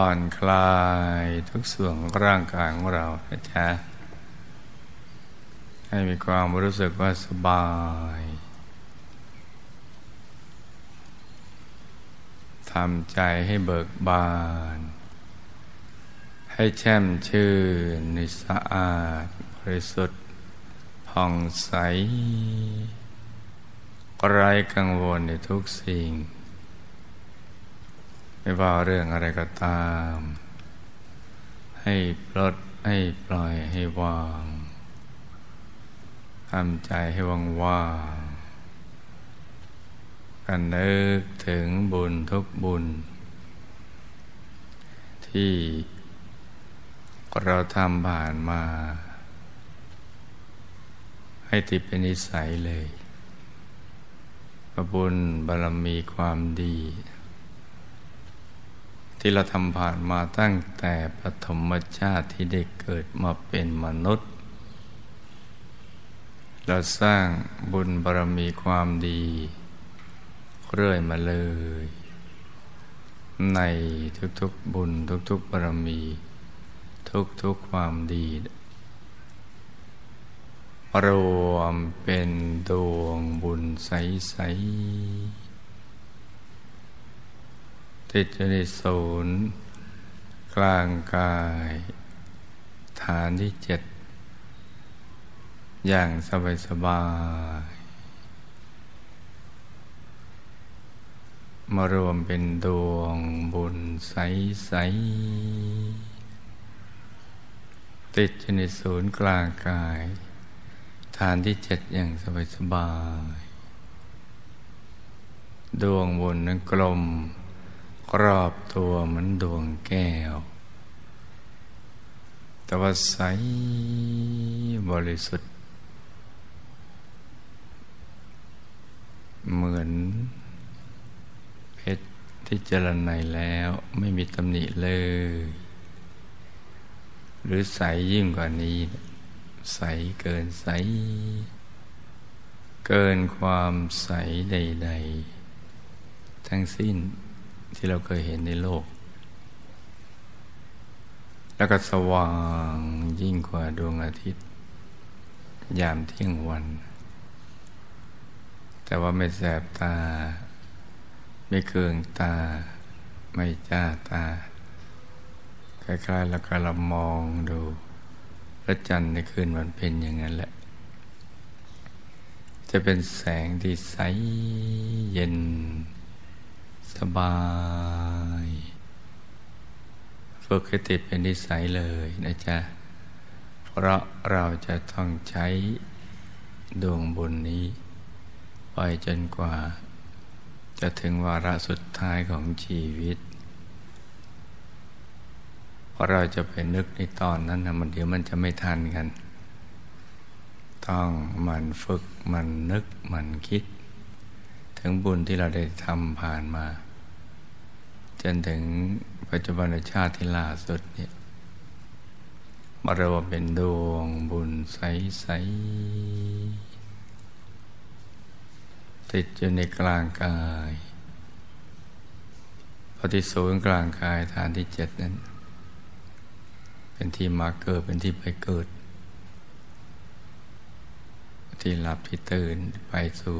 ผ่อนคลายทุกส่วนร่างกายของเรานะจ๊ะให้มีความรู้สึกว่าสบายทำใจให้เบิกบาน ให้แช่มชื่นในสะอาดบริสุทธิ์ผ่องใสไร้กังวลในทุกสิ่ง ไม่ว่าเรื่องอะไรก็ตาม ให้ปลดให้ปล่อยให้วางทำใจให้ว่างว่างกันนึกถึงบุญทุกบุญ ที่เราทำผ่านมา ให้ติดเป็นนิสัยเลยบุญบารมีความดี ที่เราทำผ่านมาตั้งแต่ปฐมชาติที่ได้เกิดมาเป็นมนุษย์ เราสร้างบุญบารมีความดี เรื่อยมาเลย ในทุกๆบุญทุกๆบารมี ทุกๆความดีรวมเป็นดวงบุญใสๆ ติดอยู่ในศูนย์ กลางกาย ฐานที่เจ็ด อย่างสบายสบายมารวมเป็นดวงบุญใสใสติดอยู่ในศูนย์กลางกาย ฐานที่เจ็ดอย่างสบายสบาย ดวงบุญนั้นกลม รอบตัวเหมือนดวงแก้ว แต่ว่าใสบริสุทธิ์ เหมือนเพชรที่เจริญในแล้วไม่มีตำหนิเลย หรือใสยิ่งกว่านี้ ใสเกินใส เกินความใสใด ๆ ทั้งสิ้น ที่เราเคยเห็นในโลก แล้วก็สว่างยิ่งกว่าดวงอาทิตย์ ยามเที่ยงวัน แต่ว่าไม่แสบตา ไม่เคืองตา ไม่จ้าตา คล้ายๆแล้วก็เรามองดูพระจันทร์ในคืนวันเป็นอย่างนั้นแหละจะเป็นแสงที่ใสเย็น สบาย ฝึกให้ติดเป็นนิสัยเลยนะจ๊ะ เพราะเราจะต้องใช้ดวงบุญนี้ ไปจนกว่า จะถึงวาระสุดท้ายของชีวิต เพราะเราจะไปนึกในตอนนั้นนะมันเดี๋ยวมันจะไม่ทันกัน ต้องมันฝึกมันนึกมันคิด ถึงบุญที่เราได้ทำผ่านมา จนถึงปัจจุบันชาติที่ล่าสุดเนี่ยมารวมเป็นดวงบุญใส ๆ ติดอยู่ในกลางกายปฏิสูนกลางกายฐานที่เจ็ดนั้น เป็นที่มาเกิดเป็นที่ไปเกิด ที่หลับที่ตื่นไปสู่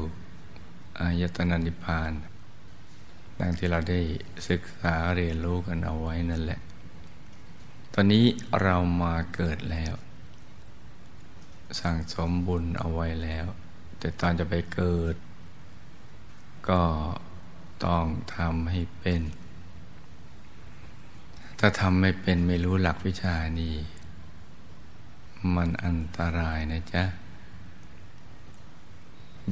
อายตนะนิพพานดังที่เราได้ศึกษาเรียนรู้กันเอาไว้นั่นแหละ ตอนนี้เรามาเกิดแล้ว สั่งสมบุญเอาไว้แล้ว แต่ตอนจะไปเกิด ก็ต้องทำให้เป็น ถ้าทำไม่เป็นไม่รู้หลักวิชานี้ มันอันตรายนะจ๊ะ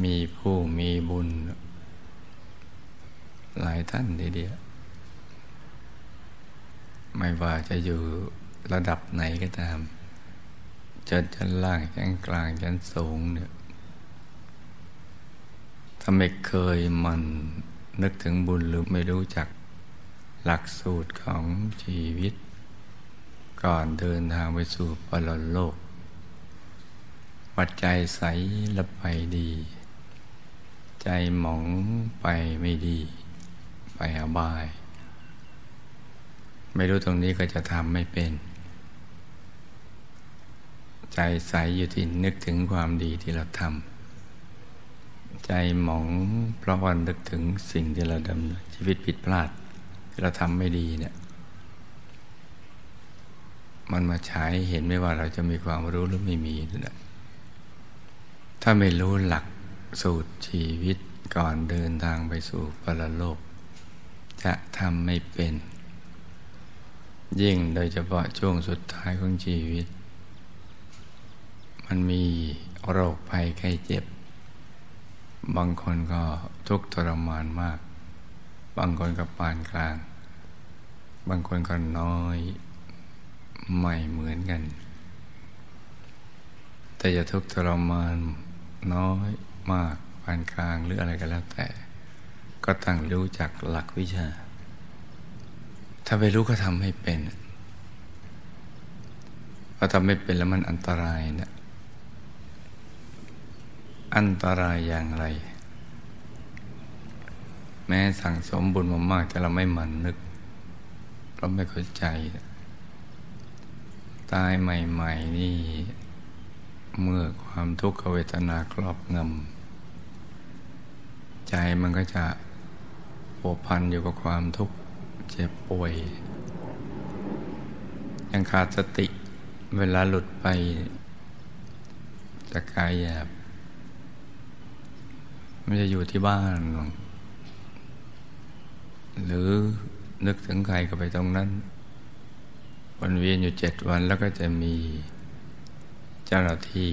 มีผู้มีบุญ หลายท่านทีเดียวไม่ว่าจะอยู่ระดับไหนก็ตามจะชั้นล่างชั้นกลางชั้นสูงเนี่ยถ้าไม่เคยมันนึกถึงบุญหรือไม่รู้จักหลักสูตรของชีวิต ก่อนเดินทางไปสู่ปรโลก ปัจจัยใสและไปดี ใจหมองไปไม่ดี ไปอบาย ไม่รู้ตรงนี้ก็จะทำไม่เป็น ใจใสอยู่ที่นึกถึงความดีที่เราทำใจหมองเพราะวันนึกถึงสิ่งที่เราดำเนินชีวิตผิดพลาดที่เราทำไม่ดีเนี่ยมันมาฉายเห็นไม่ว่าเราจะมีความรู้หรือไม่มีนั่นแหละถ้าไม่รู้หลัก สูตรชีวิตก่อนเดินทางไปสู่ปรโลก จะทำไม่เป็น ยิ่งโดยเฉพาะช่วงสุดท้ายของชีวิต มันมีโรคภัยไข้เจ็บ บางคนก็ทุกข์ทรมานมาก บางคนก็ปานกลาง บางคนก็น้อยไม่เหมือนกัน แต่จะทุกข์ทรมานน้อย มากปานกลางหรืออะไรก็แล้วแต่ ก็ตั้งรู้จักหลักวิชา ถ้าไปรู้ก็ทำให้เป็นพอทำไม่เป็นแล้วมันอันตรายนะอันตรายอย่างไร แม้สั่งสมบุญมามาก แต่เราไม่หมั่นนึก เราไม่เข้าใจ ตายใหม่ ๆ นี่ เมื่อความทุกขเวทนาครอบงำ ใจมันก็จะผัวพันอยู่กับความทุกข์เจ็บป่วย ยังขาดสติเวลาหลุดไปจะกายแยาบไม่จะอยู่ที่บ้าน หรือนึกถึงใครก็ไปตรงนั้น วันเวียนอยู่เจ็ดวันแล้วก็จะมีเจ้าหน้าที่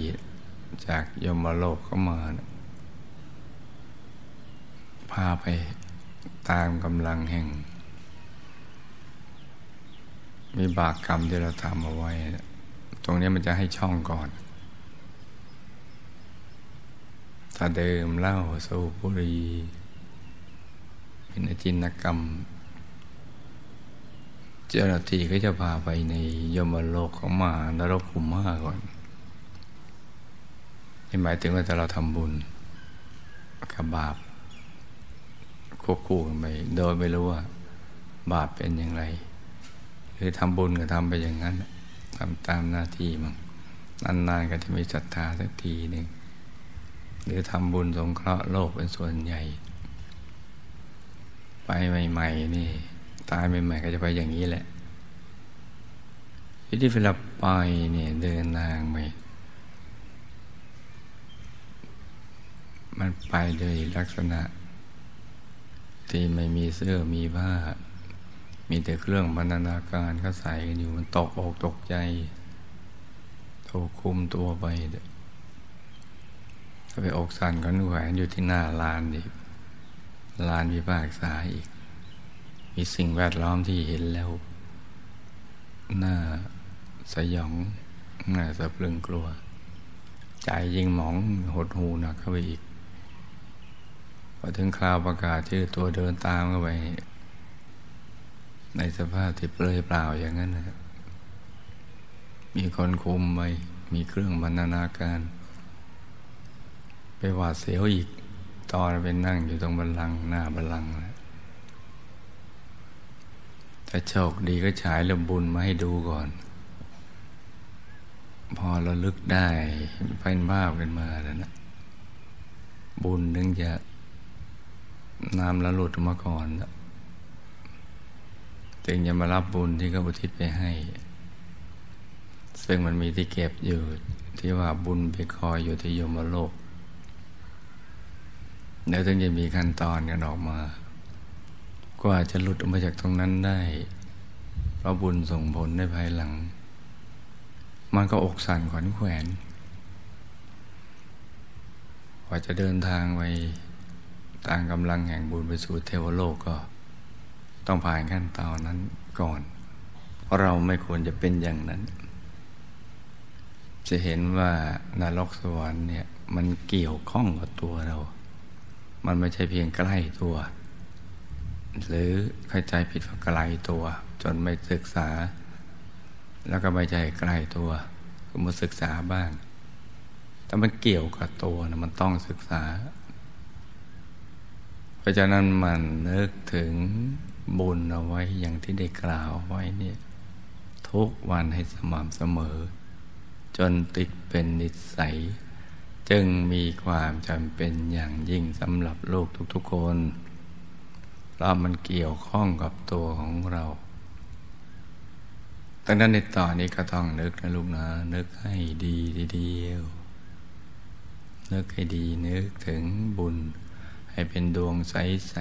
จากยมโลกเข้ามานะ พาไปตามกำลังแห่งมีบากกรรมที่เราทำเอาไว้ ตรงนี้มันจะให้ช่องก่อน ถ้าเดิมเล่าสูบบุรีเป็นอจินกรรม เจ้าหน้าที่ก็จะพาไปในยมโลกของมานรกขุมมาก่อนนี่หมายถึงว่าถ้าเราทำบุญกับบาป ควบคู่กันไปโดยไม่รู้ว่า บาปเป็นอย่างไร หรือทำบุญก็ทำไปอย่างนั้นทำตามหน้าที่มั่งนานๆก็จะมีศรัทธาสักทีหนึ่งหรือทำบุญสงเคราะห์โลกเป็นส่วนใหญ่ ไปใหม่ ๆ นี่ ตายใหม่ๆก็จะไปอย่างนี้แหละที่เวลาไปเนี่ยเดินทางไปมันไปเลยลักษณะ ที่ไม่มีเสื้อมีผ้า มีแต่เครื่องบรรณาการเขาใส่กันอยู่มันตกอกตกใจโทคุมตัวไปถ้าไปอกสั่นก็นแหวนอยู่ที่หน้าลานอีกลานวิภาคษาอีก มีสิ่งแวดล้อมที่เห็นแล้ว หน้าสยองหน้าสะพรึงกลัว ใจยิงหมองหดหูหนักเข้าไปอีก อถึงคราวประกาศชื่อตัวเดินตามเข้าไป ในสภาพที่เปลือยเปล่าอย่างนั้นนะมีคนคุมไปมีเครื่องบรรณาการ ไปหวาดเสียวอีก ตอนเป็นนั่งอยู่ตรงบันลังหน้าบันลังนะถ้าโชคดีก็ฉายเรื่องบุญมาให้ดูก่อน พอเราลึกได้เป็นภาพกันมาแล้วนะ บุญนึงจะ น้ำและหลุดมาก่อนจึงจะมารับบุญที่เขาอุทิศไปให้ ซึ่งมันมีที่เก็บอยู่ที่ว่าบุญไปคอยอยู่ที่ยมโลกเดี๋ยวถึงจะมีขั้นตอนกันออกมา กว่าจะหลุดออกมาจากตรงนั้นได้ เพราะบุญส่งผลในภายหลัง มันก็อกสั่นขวัญแขวน กว่าจะเดินทางไป ตามกำลังแห่งบุญไปสู่เทวโลกก็ต้องผ่านขั้นตอนนั้นก่อนพอเราไม่ควรจะเป็นอย่างนั้น จะเห็นว่านรกสวรรค์เนี่ยมันเกี่ยวข้องกับตัวเรา มันไม่ใช่เพียงใกล้ตัว หรือเข้าใจผิดว่าไกลตัว จนไม่ศึกษา แล้วก็ไม่ใจใกล้ตัวก็มาศึกษาบ้าง แต่มันเกี่ยวกับตัวนะมันต้องศึกษา เพราะฉะนั้นมันนึกถึงบุญเอาไว้อย่างที่ได้กล่าวไว้เนี่ยทุกวันให้สม่ำเสมอ จนติดเป็นนิสัย จึงมีความจำเป็นอย่างยิ่งสำหรับลูกทุกๆคนเพราะมันเกี่ยวข้องกับตัวของเราดังนั้นในตอนนี้ก็ต้องนึกนะลูกนะ นึกให้ดีทีเดียว นึกให้ดีนึกถึงบุญ ให้เป็นดวงใส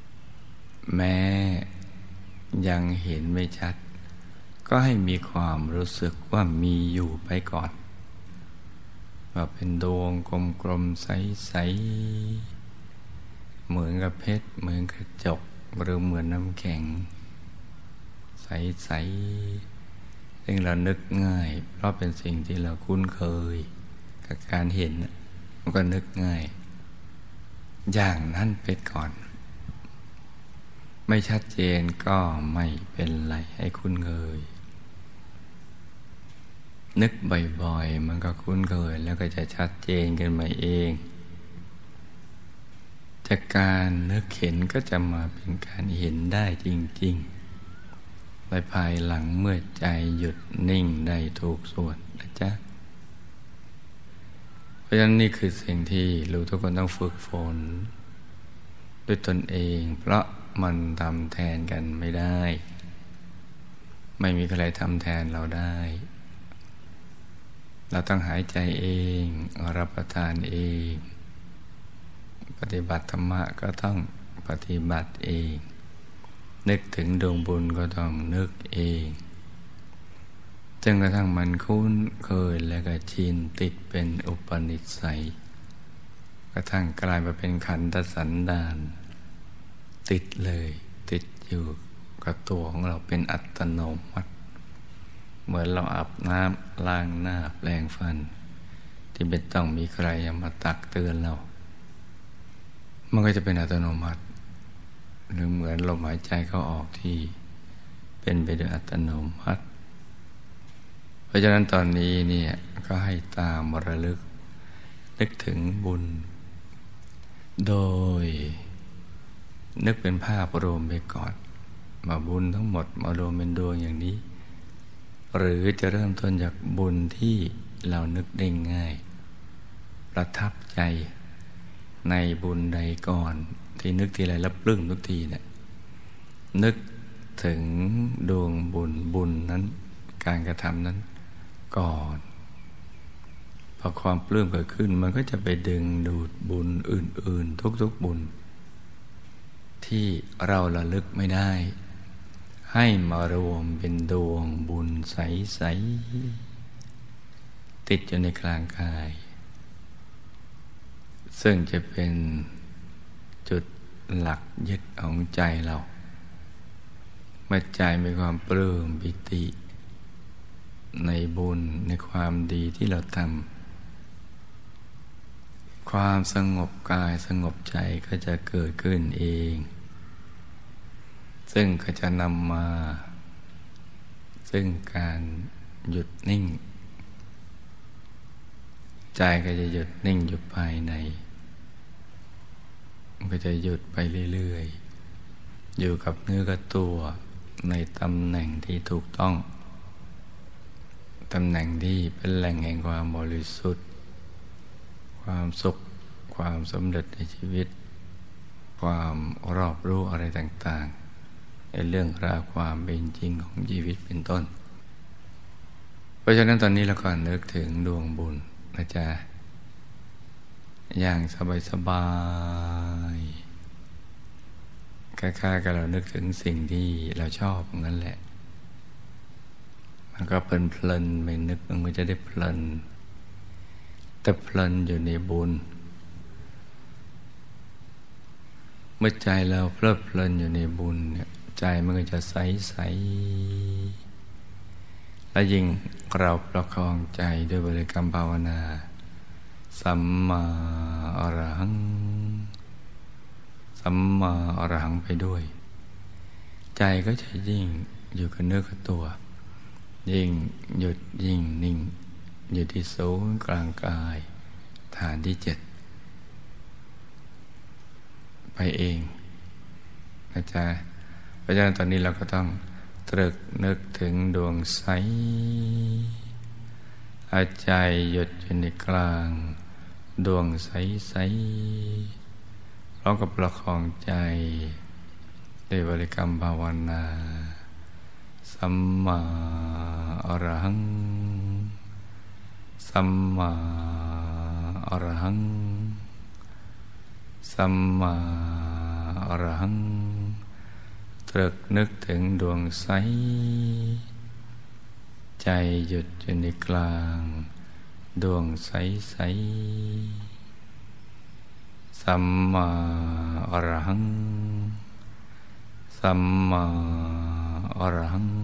ๆ แม้ยังเห็นไม่ชัด ก็ให้มีความรู้สึกว่ามีอยู่ไปก่อน ว่าเป็นดวงกลมๆ ใส ๆ เหมือนกับเพชร เหมือนกระจก หรือเหมือนน้ำแข็ง ใส ๆ ซึ่งเรานึกง่าย เพราะเป็นสิ่งที่เราคุ้นเคย กับการเห็นมันก็นึกง่าย อย่างนั้นไปก่อน ไม่ชัดเจนก็ไม่เป็นไรให้คุ้นเคย นึกบ่อยๆ มันก็คุ้นเคย แล้วก็จะชัดเจนกันมาเอง จากการนึกเห็นก็จะมาเป็นการเห็นได้จริงๆไปภายหลังเมื่อใจหยุดนิ่งได้ถูกส่วนนะจ๊ะ ราะฉะนั้นนี่คือสิ่งที่ลูกทุกคนต้องฝึกฝน ด้วยตนเอง เพราะมันทำแทนกันไม่ได้ ไม่มีใครทำแทนเราได้ เราต้องหายใจเอง รับประทานเอง ปฏิบัติธรรมะก็ต้องปฏิบัติเอง นึกถึงดวงบุญก็ต้องนึกเอง จนกระทั่งมันคุ้นเคยและก็ชินติดเป็นอุปนิสัย กระทั่งกลายมาเป็นขันธสันดาน ติดเลยติดอยู่กับตัวของเราเป็นอัตโนมัติ เหมือนเราอาบน้ำล้างหน้าแปลงฟัน ที่ไม่ต้องมีใครมาตักเตือนเรา มันก็จะเป็นอัตโนมัติ หรือเหมือนลมหายใจเข้าออกที่เป็นไปโดยอัตโนมัติ ราะฉะนั้นตอนนี้เนี่ยก็ให้ตามระลึก นึกถึงบุญ โดย นึกเป็นภาพรวมไปก่อน มาบุญทั้งหมดมารวมเป็นดวงอย่างนี้ หรือจะเริ่มต้นจากบุญที่เรานึกได้ง่าย ประทับใจในบุญใดก่อน ที่นึกทีไรแล้วปลื้มทุกทีเนะี่ยนึกถึงดวงบุญบุญนั้น การกระทำนั้น ก่อนพอความปลื้มเกิดขึ้นมันก็จะไปดึงดูดบุญอื่น ๆ ทุกๆบุญ ที่เราระลึกไม่ได้ ให้มารวมเป็นดวงบุญใส ๆ ติดอยู่ในกลางกาย ซึ่งจะเป็นจุดหลักยึดของใจเราเมื่อใจมีความปลื้มปิติ ในบุญในความดีที่เราทำความสงบกายสงบใจก็จะเกิดขึ้นเอง ซึ่งก็จะนำมา ซึ่งการหยุดนิ่ง ใจก็จะหยุดนิ่งอยู่ภายใน มันก็จะหยุดไปเรื่อยๆ อยู่กับเนื้อกับตัวในตำแหน่งที่ถูกต้อง ตำแหน่งที่เป็นแหล่งแห่งความบริสุทธิ์ ความสุข ความสำเร็จในชีวิต ความรอบรู้อะไรต่างๆ ในเรื่องราวความเป็นจริงของชีวิตเป็นต้น เพราะฉะนั้นตอนนี้เราก็นึกถึงดวงบุญนะจ๊ะอย่างสบายสบายคล้ายๆกับเรานึกถึงสิ่งที่เราชอบงั้นแหละ ก็เพลินเพลินไม่นึกมันก็จะได้เพลิน แต่เพลินอยู่ในบุญ เมื่อใจเราเพลิดเพลินอยู่ในบุญเนี่ยใจใจมันก็จะใสใสและยิ่งเราประคองใจด้วยบริกรรมภาวนา สัมมาอรหัง สัมมาอรหังไปด้วย ใจก็จะยิ่งอยู่กับเนื้อกับตัว ยิ่งหยุดยิ่งนิ่ง อยู่ที่ศูนย์กลางกาย ฐานที่เจ็ด ไปเองนะจ๊ะเพราะฉะนั้นตอนนี้เราก็ต้องตรึกนึกถึงดวงใสอาใจหยุดอยู่ในกลาง ดวงใสใสร้องกับประคองใจด้วยบริกรรมภาวนา สัมมาอรหัง สัมมาอรหัง สัมมาอรหัง ตรึกนึกถึงดวงใส ใจหยุดอยู่ในกลาง ดวงใสใส สัมมาอรหัง สัมมาอรหัง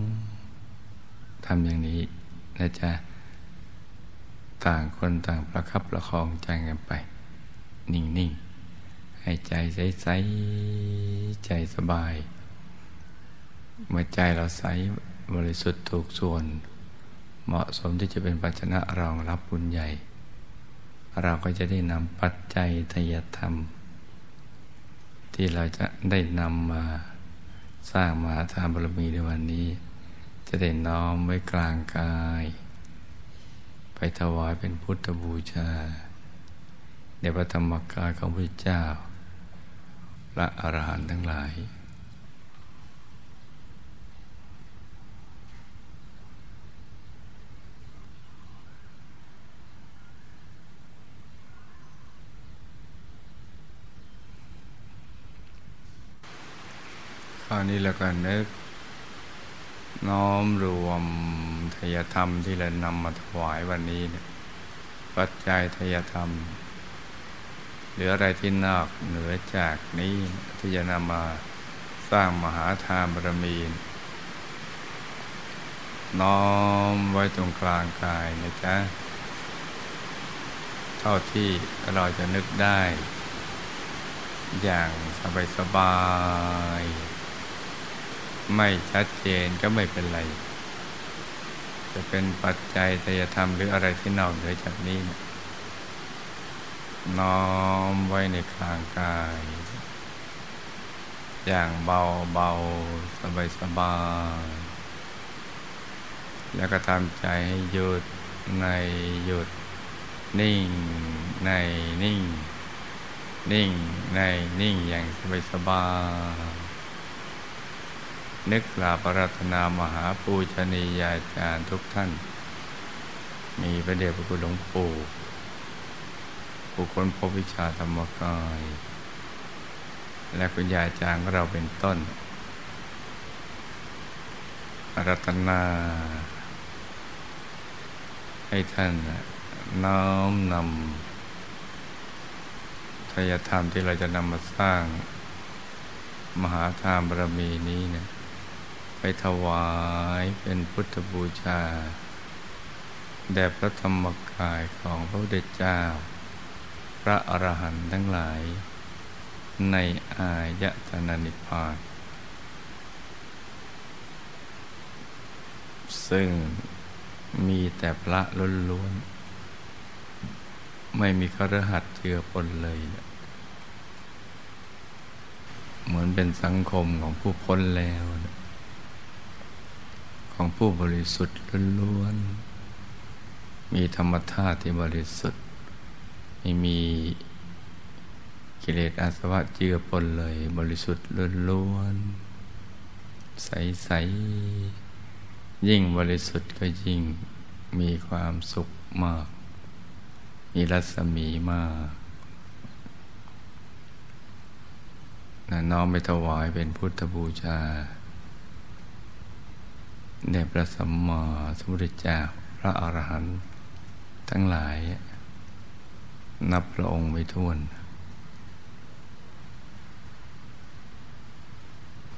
ทำอย่างนี้นะจ๊ะ ต่างคนต่างประคับประคองใจกันไป นิ่ง ๆ ให้ใจใส ๆ ใจสบาย เมื่อใจเราใสบริสุทธิ์ถูกส่วน เหมาะสมที่จะเป็นปัจจนะรองรับบุญใหญ่ เราก็จะได้นำปัจจัยทยธรรม ที่เราจะได้นำมาสร้างมหาทานบารมีในวันนี้ จะได้น้อมไว้กลางกาย ไปถวายเป็นพุทธบูชาในพระธรรมกายของพระเจ้าและอรหันต์ทั้งหลาย คราวนี้เราก็นึก น้อมรวมทยธรรมที่เรานำมาถวายวันนี้เนี่ยปัจจัยทยธรรมหรืออะไรที่นอกเหนือจากนี้ที่จะนำมาสร้างมหาทานบารมี น้อมไว้ตรงกลางกายนะจ๊ะ เท่าที่เราจะนึกได้ อย่างสบายๆ ไม่ชัดเจนก็ไม่เป็นไร จะเป็นปัจจัยทยธรรมหรืออะไรที่นอกเหนือจากนี้นน้อมไว้ในกลางกาย อย่างเบาเบาสบายสบายแล้วก็ทำใจให้หยุดในหยุด นิ่งในนิ่ง นิ่งในนิ่งอย่างสบายสบาย นึกกราบปรัตนามหาปูชนียาจารย์ทุกท่าน มีพระเดชพระคุณหลวงปู่ผู้คนพบวิชาธรรมกาย และคุณยายจางเราเป็นต้นรัตนา ให้ท่านน้อมนำทายธรรมที่เราจะนำมาสร้างมหาทานบารมีนี้เนี่ย ไปถวายเป็นพุทธบูชา แด่พระธรรมกายของพระพุทธเจ้า พระอรหันต์ทั้งหลาย ในอายตนะนิพพานซึ่งมีแต่พระล้วนๆ ไม่มีครหัสเจือปนเลย เหมือนเป็นสังคมของผู้พ้นแล้วนะ ของผู้บริสุทธิ์ล้วนๆมีธรรมธาตุที่บริสุทธิ์ ไม่มีกิเลสอาสวะเจือปนเลย บริสุทธิ์ล้วนๆใสๆยิ่งบริสุทธิ์ก็ยิ่งมีความสุขมาก มีรัศมีมากน้อมไปถวายเป็นพุทธบูชา แด่พระสัมมาสัมพุทธเจ้าพระอรหันต์ทั้งหลาย นับพระองค์ไม่ท้วนท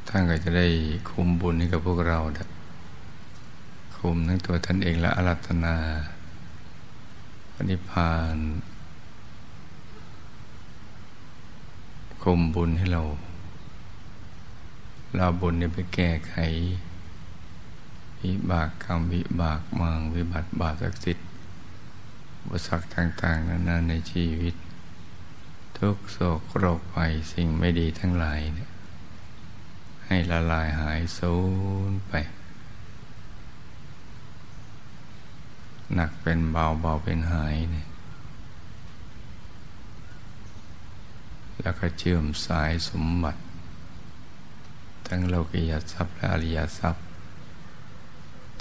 ท่านก็จะได้คุมบุญให้กับพวกเรา คุมทั้งตัวท่านเองและอารัตนาปณิพานคุมบุญให้เรา เราบุญเนี่ยไปแก้ไข วิบากกรรมวิบากมังวิบัติบาปศักดิ์สิทธิ์บุสักต่าง ๆนั้นในชีวิต ทุกโศกโรคภัยสิ่งไม่ดีทั้งหลายเนี่ยให้ละลายหายสูญไป หนักเป็นเบาเบาเป็นหายเนี่ยแล้วก็เชื่อมสายสมบัติ ทั้งโลกิยทรัพย์และอริยทรัพย์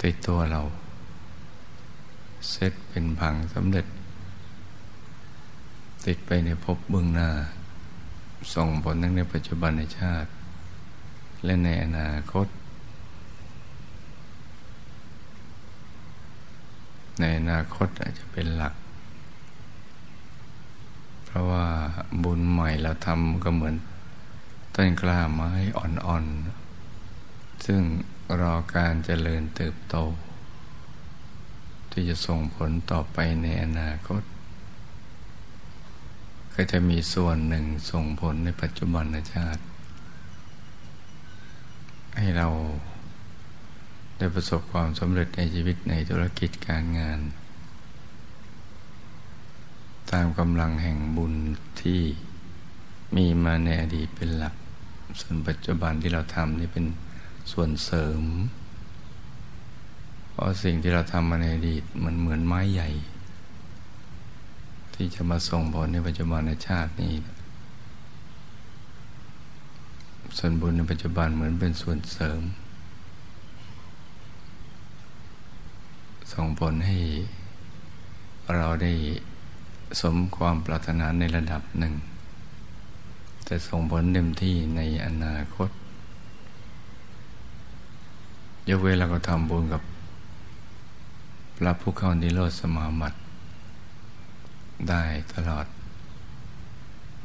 ติดตัวเรา เซตเป็นผังสำเร็จ ติดไปในภพเบื้องหน้า ส่งผลทั้งในปัจจุบันในชาติ และในอนาคต ในอนาคตอาจจะเป็นหลัก เพราะว่าบุญใหม่เราทำก็เหมือนต้นกล้าไม้อ่อนๆ ซึ่ง รอการเจริญเติบโต ที่จะส่งผลต่อไปในอนาคต ก็จะมีส่วนหนึ่งส่งผลในปัจจุบันชาติ ให้เราได้ประสบความสำเร็จในชีวิตในธุรกิจการงาน ตามกำลังแห่งบุญที่มีมาในอดีตเป็นหลัก ส่วนปัจจุบันที่เราทำนี่เป็น ส่วนเสริม เพราะสิ่งที่เราทำมาในอดีตมันเหมือนไม้ใหญ่ ที่จะมาส่งผลในปัจจุบันในชาตินี้ ส่วนบุญในปัจจุบันเหมือนเป็นส่วนเสริม ส่งผลให้เราได้สมความปรารถนาในระดับหนึ่ง แต่ส่งผลเต็มที่ในอนาคต ยกเว้นเราก็ทำบุญกับพระผู้เข้านิโรธสมาบัติได้ตลอด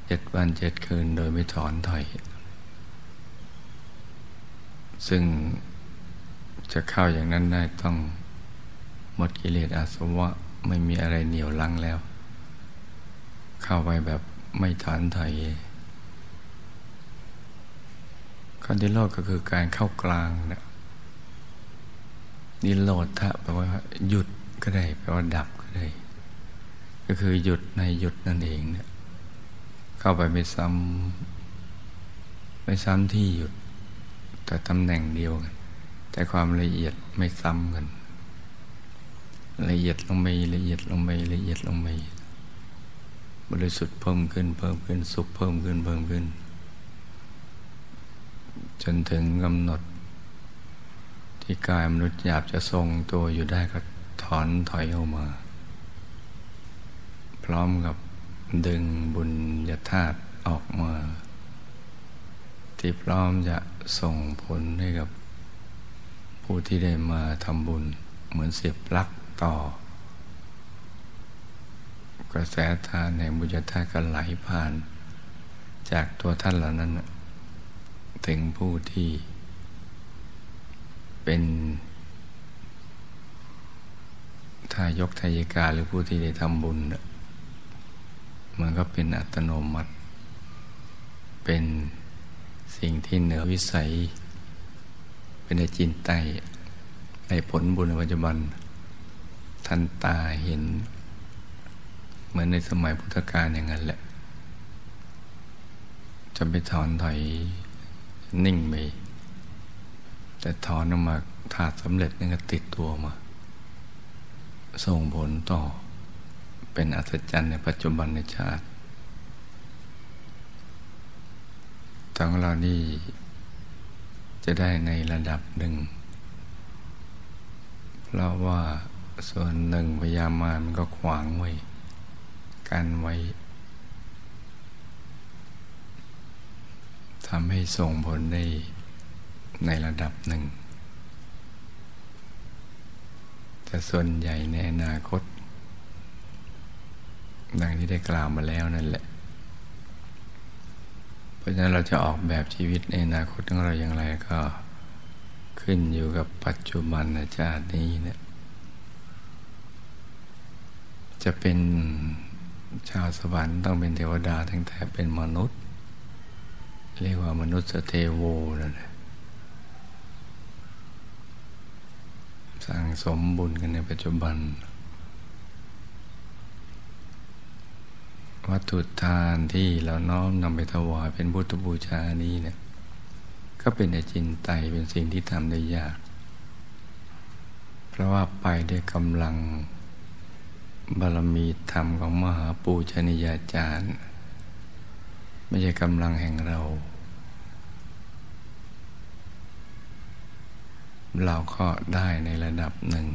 เจ็ดวันเจ็ดคืนโดยไม่ถอนถอย ซึ่งจะเข้าอย่างนั้นได้ต้องหมดกิเลสอาสวะไม่มีอะไรเหนียวลังแล้ว เข้าไปแบบไม่ถอนถอยคันที่โลดก็คือการเข้ากลางนะ นิโรธะแปลว่าหยุดก็ได้แปลว่าดับก็ได้ ก็คือหยุดในหยุดนั่นเองเนี่ยเข้าไปไม่ซ้ำไม่ซ้ำที่หยุด แต่ตำแหน่งเดียวกัน แต่ความละเอียดไม่ซ้ำกันละเอียดลงไปละเอียดลงไปละเอียดลงไปบริสุทธิ์เพิ่มขึ้นเพิ่มขึ้นสุขเพิ่มขึ้นเพิ่มขึ้น จนถึงกำหนด ที่กายมนุษย์หยาบจะทรงตัวอยู่ได้ก็ถอนถอยออกมา พร้อมกับดึงบุญญาธาตุออกมา ที่พร้อมจะส่งผลให้กับ ผู้ที่ได้มาทำบุญเหมือนเสียบปลั๊กต่อ กระแสทานแห่งบุญญาธาตุก็ไหลผ่าน จากตัวท่านเหล่านั้น ถึงผู้ที่ เป็นทายกทายกาหรือผู้ที่ได้ทำบุญ มันก็เป็นอัตโนมัติ เป็นสิ่งที่เหนือวิสัย เป็นในจินไตในผลบุญในปัจจุบันท่านตาเห็น เหมือนในสมัยพุทธกาลอย่างนั้นแหละ จะไปถอนถอยนิ่งไป แต่ถอนออกมาถาดสำเร็จนี่ก็ติดตัวมา ส่งผลต่อเป็นอัศจรรย์ในปัจจุบันในชาติทั้งเรานี่จะได้ในระดับหนึ่ง เพราะว่าส่วนหนึ่งพยามารมันก็ขวางไว้กันไว้ทำให้ส่งผลได้ ในระดับหนึ่ง แต่ส่วนใหญ่ในอนาคต ดังที่ได้กล่าวมาแล้วนั่นแหละผราะฉะนั้นเราจะออกแบบชีวิตในอนาคตของเราอย่างไรก็ขึ้นอยู่กับปัจจุบันชาตินี้เนี่ยจะเป็นชาวสวรรค์ต้องเป็นเทวดาตั้งแต่เป็นมนุษย์ เรียกว่ามนุษย์เทโวนั่นแหละ สั่งสมบุญกันในปัจจุบัน วัตถุทานที่เราน้อมนำไปถวายเป็นพุทธบูชานี้เนี่ยก็เป็นอจินไตเป็นสิ่งที่ทำได้ยาก เพราะว่าไปด้วยกำลังบารมีธรรมของมหาปูชนียาจารย์ ไม่ใช่กำลังแห่งเรา เราก็ได้ในระดับหนึ่ง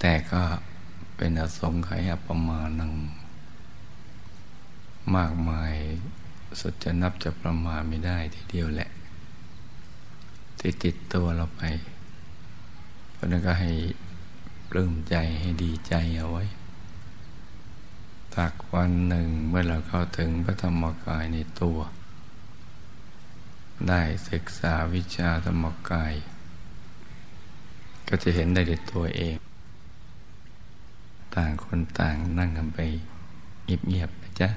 แต่ก็เป็นอสงไขยประมาณหนึ่ง มากมายสุดจะนับจะประมาณไม่ได้ทีเดียวแหละติดติดตัวเราไป เพราะนั้นก็ให้ปลื้มใจให้ดีใจเอาไว้ถักวันหนึ่งเมื่อเราเข้าถึงพระธรรมกายในตัว ได้ศึกษาวิชาธรรมกาย ก็จะเห็นได้ด้วยตัวเอง ต่างคนต่างนั่งกันไปเงียบๆนะจ๊ะ